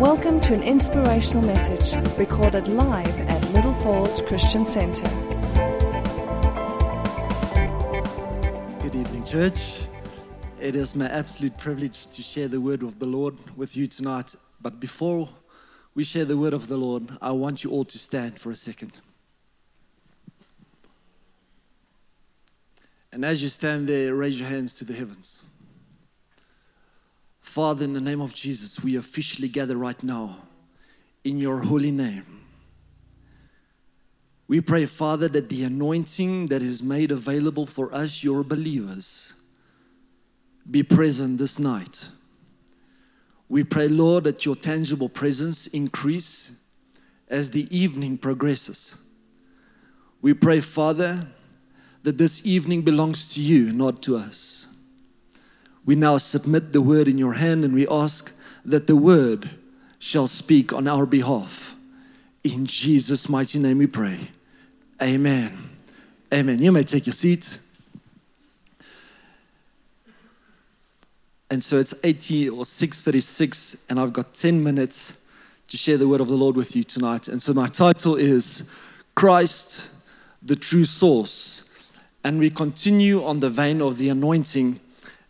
Welcome to an inspirational message recorded live at Little Falls Christian Center. Good evening, church. It is my absolute privilege to share the word of the Lord with you tonight. But before we share the word of the Lord, I want you all to stand for a second. And as you stand there, raise your hands to the heavens. Father, in the name of Jesus, we officially gather right now in your holy name. We pray, Father, that the anointing that is made available for us, your believers, be present this night. We pray, Lord, that your tangible presence increase as the evening progresses. We pray, Father, that this evening belongs to you, not to us. We now submit the word in your hand and we ask that the word shall speak on our behalf. In Jesus' mighty name we pray. Amen. Amen. You may take your seat. And so it's 80 or 636, and I've got 10 minutes to share the word of the Lord with you tonight. And so my title is Christ, the true source. And we continue on the vein of the anointing.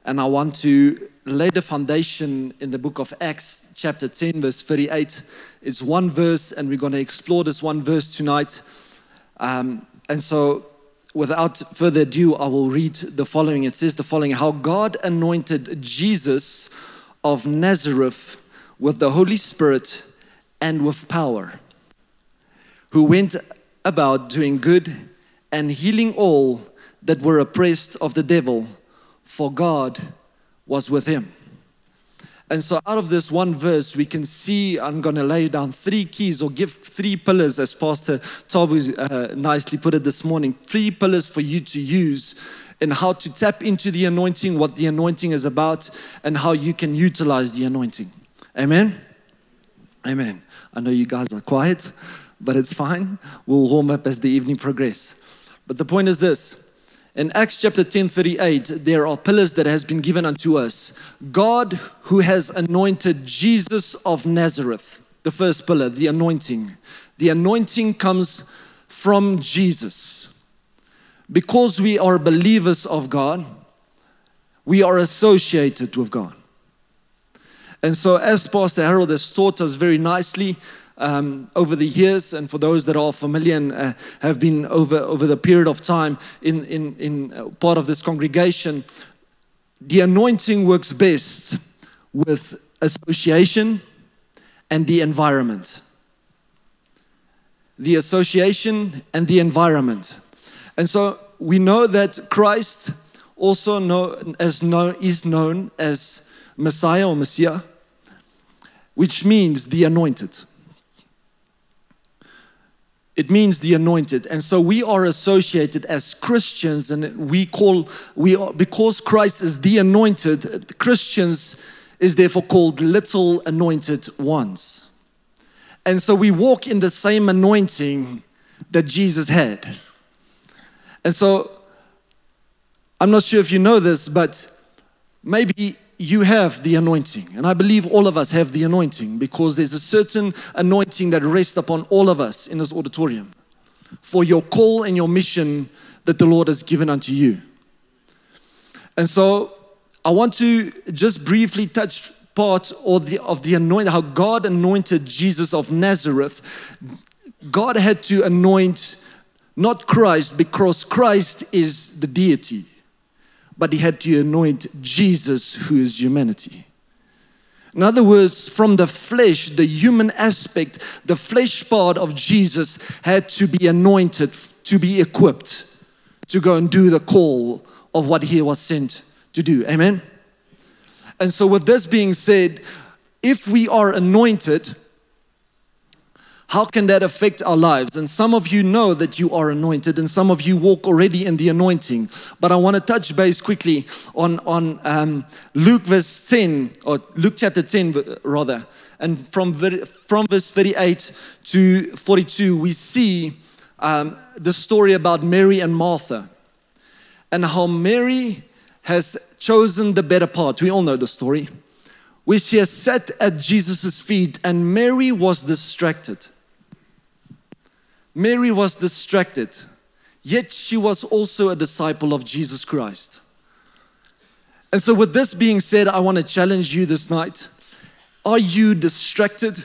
And I want to lay the foundation in the book of Acts, chapter 10, verse 38. It's one verse, and we're going to explore this one verse tonight. Um, and so without further ado, I will read the following. It says the following How God anointed Jesus of Nazareth with the Holy Spirit and with power, who went about doing good and healing all that were oppressed of the devil, for God was with him. And so, out of this one verse, we can see I'm going to lay down three keys or give three pillars, as Pastor Tabu uh, nicely put it this morning three pillars for you to use in how to tap into the anointing, what the anointing is about, and how you can utilize the anointing. Amen? Amen. I know you guys are quiet, but it's fine. We'll warm up as the evening progresses. But the point is this in Acts chapter 10 38, there are pillars that has been given unto us. God who has anointed Jesus of Nazareth, the first pillar, the anointing. The anointing comes from Jesus. Because we are believers of God, we are associated with God. And so, as Pastor Harold has taught us very nicely, um, over the years, and for those that are familiar and uh, have been over, over the period of time in, in, in uh, part of this congregation, the anointing works best with association and the environment. The association and the environment. And so we know that Christ also know, as known, is known as Messiah or Messiah, which means the anointed. It means the anointed. And so we are associated as Christians, and we call, we are, because Christ is the anointed, Christians is therefore called little anointed ones. And so we walk in the same anointing that Jesus had. And so I'm not sure if you know this, but maybe you have the anointing. And I believe all of us have the anointing because there's a certain anointing that rests upon all of us in this auditorium for your call and your mission that the Lord has given unto you. And so I want to just briefly touch part of the, of the anointing, how God anointed Jesus of Nazareth. God had to anoint not Christ because Christ is the deity but he had to anoint Jesus, who is humanity. In other words, from the flesh, the human aspect, the flesh part of Jesus had to be anointed, to be equipped to go and do the call of what he was sent to do. Amen? And so, with this being said, if we are anointed, how can that affect our lives? And some of you know that you are anointed, and some of you walk already in the anointing. But I want to touch base quickly on, on um, Luke verse 10, or Luke chapter 10, rather. And from, from verse 38 to 42, we see um, the story about Mary and Martha, and how Mary has chosen the better part. We all know the story where she has sat at Jesus' feet, and Mary was distracted. Mary was distracted, yet she was also a disciple of Jesus Christ. And so, with this being said, I want to challenge you this night. Are you distracted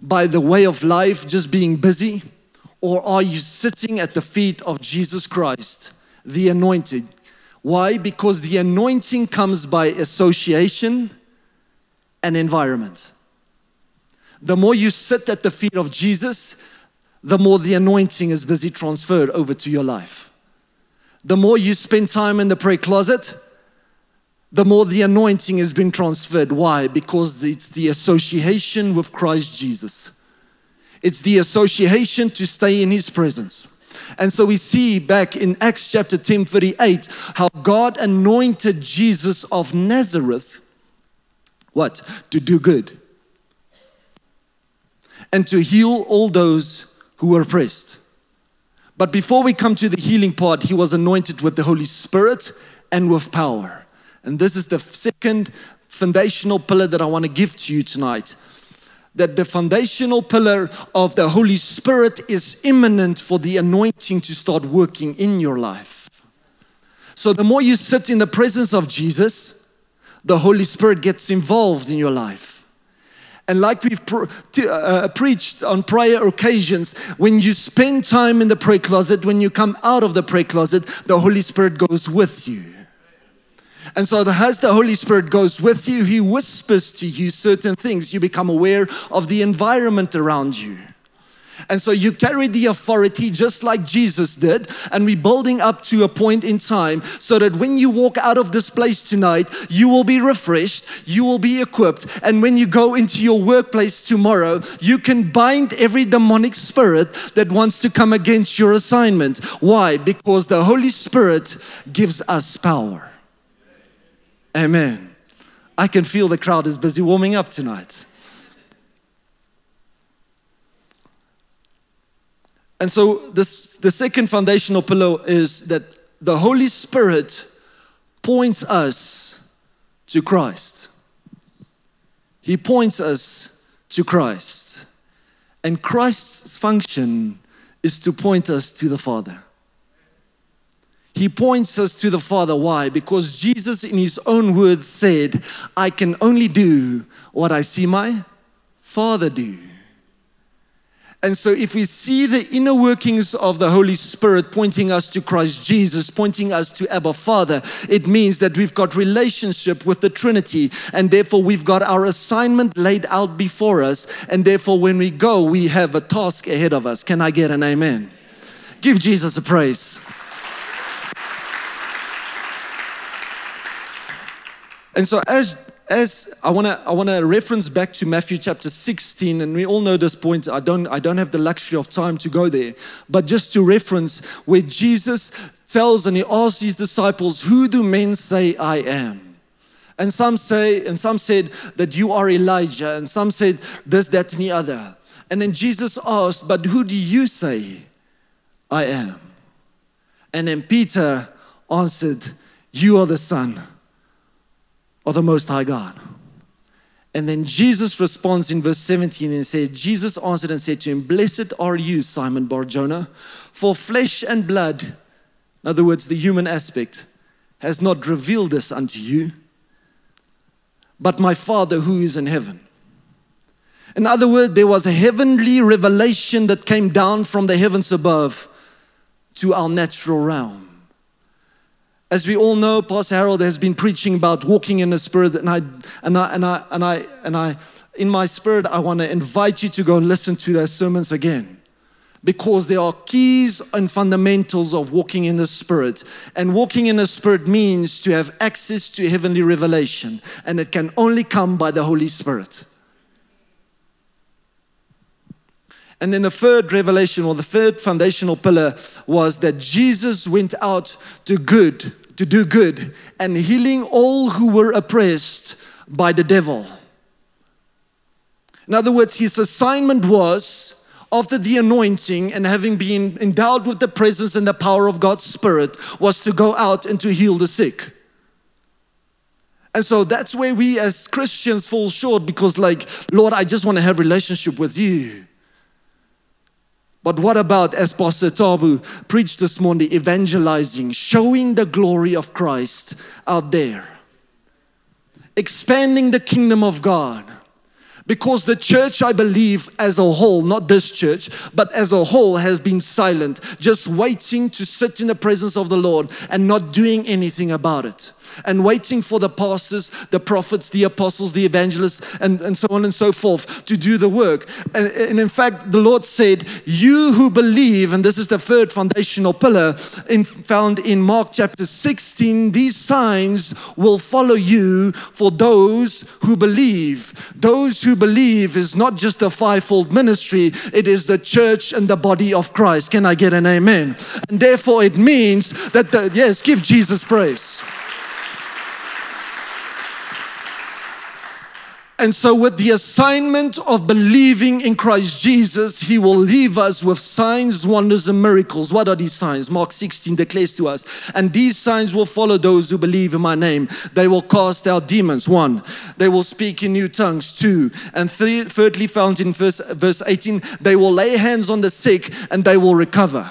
by the way of life, just being busy? Or are you sitting at the feet of Jesus Christ, the anointed? Why? Because the anointing comes by association and environment. The more you sit at the feet of Jesus, the more the anointing is busy transferred over to your life. The more you spend time in the prayer closet, the more the anointing has been transferred. Why? Because it's the association with Christ Jesus. It's the association to stay in his presence. And so we see back in Acts chapter 10, 38, how God anointed Jesus of Nazareth, what? To do good. And to heal all those who were oppressed. But before we come to the healing part, he was anointed with the Holy Spirit and with power. And this is the second foundational pillar that I want to give to you tonight that the foundational pillar of the Holy Spirit is imminent for the anointing to start working in your life. So, the more you sit in the presence of Jesus, the Holy Spirit gets involved in your life. And like we've pre- uh, preached on prior occasions, when you spend time in the prayer closet, when you come out of the prayer closet, the Holy Spirit goes with you. And so, as the Holy Spirit goes with you, He whispers to you certain things. You become aware of the environment around you. And so you carry the authority just like Jesus did. And we're building up to a point in time so that when you walk out of this place tonight, you will be refreshed, you will be equipped. And when you go into your workplace tomorrow, you can bind every demonic spirit that wants to come against your assignment. Why? Because the Holy Spirit gives us power. Amen. I can feel the crowd is busy warming up tonight. And so, this, the second foundational pillar is that the Holy Spirit points us to Christ. He points us to Christ. And Christ's function is to point us to the Father. He points us to the Father. Why? Because Jesus, in his own words, said, I can only do what I see my Father do. And so, if we see the inner workings of the Holy Spirit pointing us to Christ Jesus, pointing us to Abba Father, it means that we've got relationship with the Trinity, and therefore we've got our assignment laid out before us, and therefore when we go, we have a task ahead of us. Can I get an amen? Give Jesus a praise. And so as as I want to I want to reference back to Matthew chapter 16 and we all know this point. I don't I don't have the luxury of time to go there. But just to reference where Jesus tells and he asks his disciples who do men say I am? And some say and some said that you are Elijah and some said this that and the other. And then Jesus asked but who do you say I am? And then Peter answered you are the son of the Most High God. And then Jesus responds in verse 17 and said, Jesus answered and said to him, Blessed are you, Simon Barjona, for flesh and blood, in other words, the human aspect, has not revealed this unto you, but my Father who is in heaven. In other words, there was a heavenly revelation that came down from the heavens above to our natural realm. As we all know, Pastor Harold has been preaching about walking in the Spirit, and I, and I, and I, and I, and I, in my spirit, I want to invite you to go and listen to those sermons again. Because there are keys and fundamentals of walking in the Spirit. And walking in the Spirit means to have access to heavenly revelation. And it can only come by the Holy Spirit. And then the third revelation, or the third foundational pillar, was that Jesus went out to good to do good and healing all who were oppressed by the devil. In other words, his assignment was after the anointing and having been endowed with the presence and the power of God's Spirit, was to go out and to heal the sick. And so that's where we as Christians fall short because, like, Lord, I just want to have relationship with you. But what about, as Pastor Tabu preached this morning, evangelizing, showing the glory of Christ out there, expanding the kingdom of God? Because the church, I believe, as a whole, not this church, but as a whole, has been silent, just waiting to sit in the presence of the Lord and not doing anything about it and waiting for the pastors, the prophets, the apostles, the evangelists, and, and so on and so forth to do the work. And, and in fact, the Lord said, You who believe, and this is the third foundational pillar in, found in Mark chapter 16, these signs will follow you for those who believe. Those who believe is not just a fivefold ministry, it is the church and the body of Christ. Can I get an amen? And therefore, it means that the, yes, give Jesus praise. And so, with the assignment of believing in Christ Jesus, He will leave us with signs, wonders, and miracles. What are these signs? Mark 16 declares to us. And these signs will follow those who believe in my name. They will cast out demons. One, they will speak in new tongues. Two, and three, thirdly, found in verse, verse 18, they will lay hands on the sick and they will recover.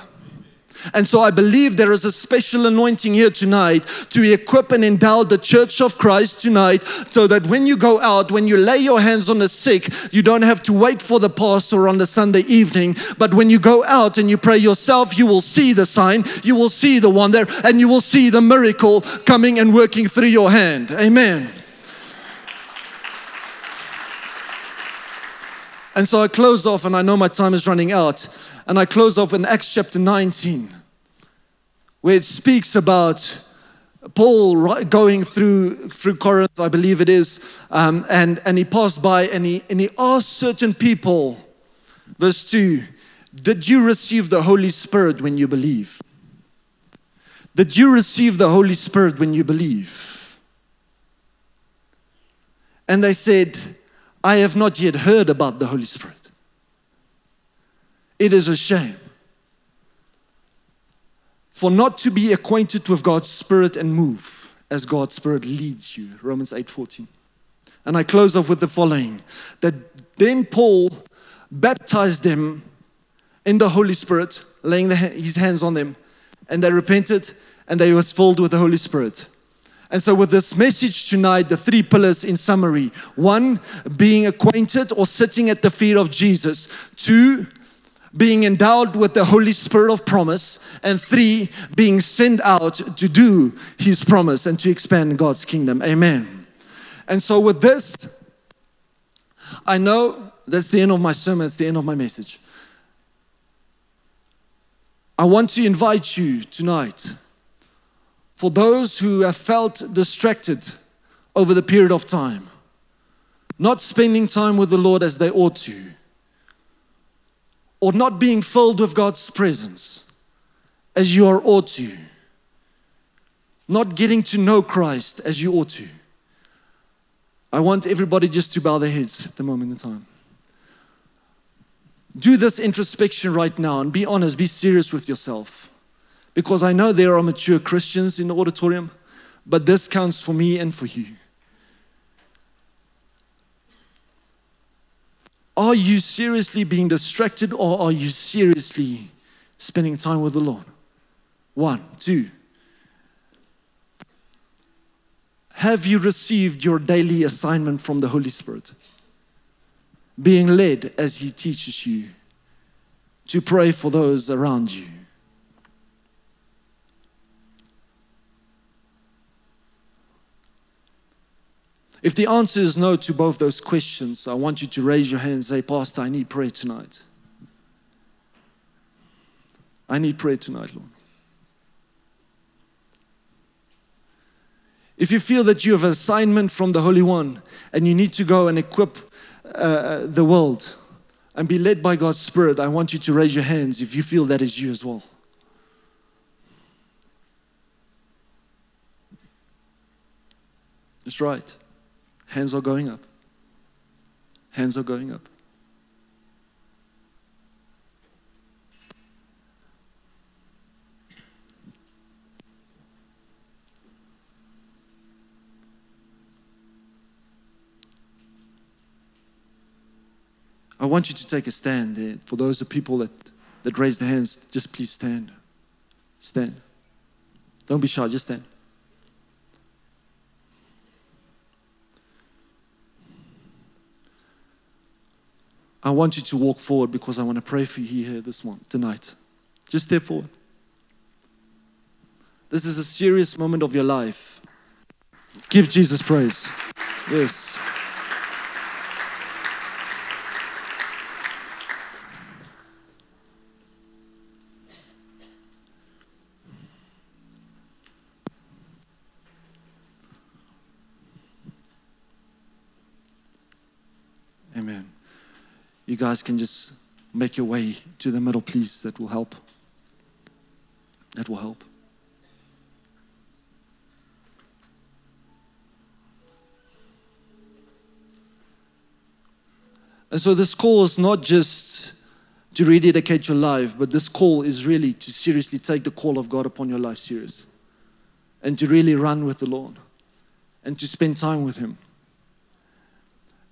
And so I believe there is a special anointing here tonight to equip and endow the church of Christ tonight so that when you go out, when you lay your hands on the sick, you don't have to wait for the pastor on the Sunday evening. But when you go out and you pray yourself, you will see the sign, you will see the wonder, and you will see the miracle coming and working through your hand. Amen. And so I close off, and I know my time is running out. And I close off in Acts chapter 19, where it speaks about Paul going through through Corinth, I believe it is, um, and and he passed by and he and he asked certain people, verse two, did you receive the Holy Spirit when you believe? Did you receive the Holy Spirit when you believe? And they said, I have not yet heard about the Holy Spirit. It is a shame for not to be acquainted with God's Spirit and move as God's Spirit leads you. Romans 8:14. And I close off with the following that then Paul baptized them in the Holy Spirit, laying the, his hands on them, and they repented and they was filled with the Holy Spirit. And so, with this message tonight, the three pillars in summary one, being acquainted or sitting at the feet of Jesus. Two, being endowed with the Holy Spirit of promise, and three, being sent out to do His promise and to expand God's kingdom. Amen. And so, with this, I know that's the end of my sermon, it's the end of my message. I want to invite you tonight for those who have felt distracted over the period of time, not spending time with the Lord as they ought to or not being filled with God's presence as you are ought to, not getting to know Christ as you ought to. I want everybody just to bow their heads at the moment in time. Do this introspection right now and be honest, be serious with yourself. Because I know there are mature Christians in the auditorium, but this counts for me and for you. Are you seriously being distracted or are you seriously spending time with the Lord? One, two. Have you received your daily assignment from the Holy Spirit? Being led as He teaches you to pray for those around you. If the answer is no to both those questions, I want you to raise your hand and say, Pastor, I need prayer tonight. I need prayer tonight, Lord. If you feel that you have an assignment from the Holy One and you need to go and equip uh, the world and be led by God's Spirit, I want you to raise your hands if you feel that is you as well. That's right. Hands are going up. Hands are going up. I want you to take a stand. For those people that, that raised their hands, just please stand. Stand. Don't be shy, just stand. I want you to walk forward because I want to pray for you here this one tonight. Just step forward. This is a serious moment of your life. Give Jesus praise. Yes. Amen. You guys can just make your way to the middle, please. That will help. That will help. And so, this call is not just to rededicate your life, but this call is really to seriously take the call of God upon your life serious and to really run with the Lord and to spend time with Him.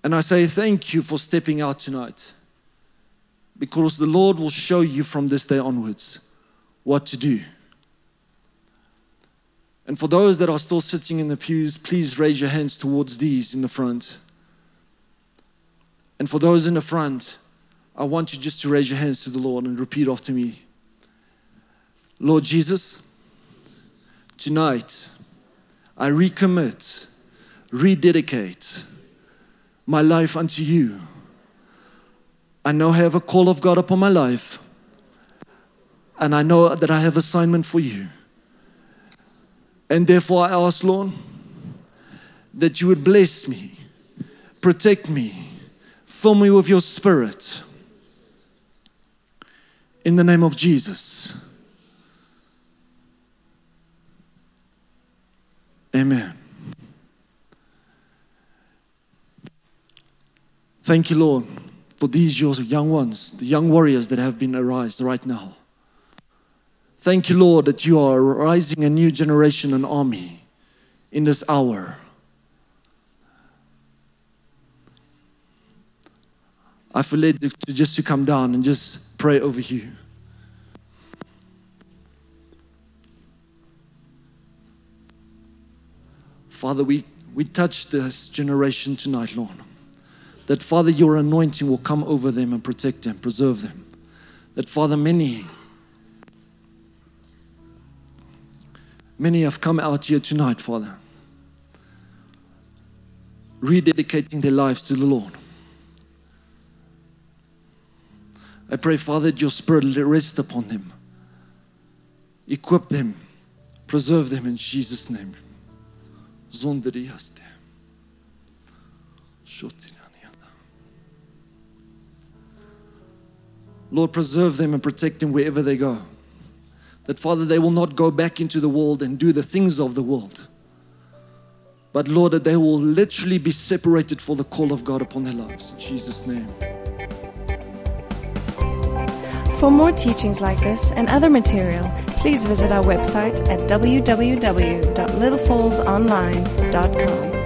And I say thank you for stepping out tonight because the Lord will show you from this day onwards what to do. And for those that are still sitting in the pews, please raise your hands towards these in the front. And for those in the front, I want you just to raise your hands to the Lord and repeat after me Lord Jesus, tonight I recommit, rededicate my life unto you. I know I have a call of God upon my life, and I know that I have assignment for you. And therefore, I ask, Lord, that you would bless me, protect me, fill me with your spirit. In the name of Jesus. Amen. Thank you, Lord, for these young ones, the young warriors that have been arised right now. Thank you, Lord, that you are rising a new generation, and army in this hour. I feel led to just to come down and just pray over you. Father, we, we touch this generation tonight, Lord. That, Father, your anointing will come over them and protect them, preserve them. That, Father, many, many have come out here tonight, Father, rededicating their lives to the Lord. I pray, Father, that your spirit rest upon them, equip them, preserve them in Jesus' name. Zondriaste. Lord, preserve them and protect them wherever they go. That, Father, they will not go back into the world and do the things of the world. But, Lord, that they will literally be separated for the call of God upon their lives. In Jesus' name. For more teachings like this and other material, please visit our website at www.littlefallsonline.com.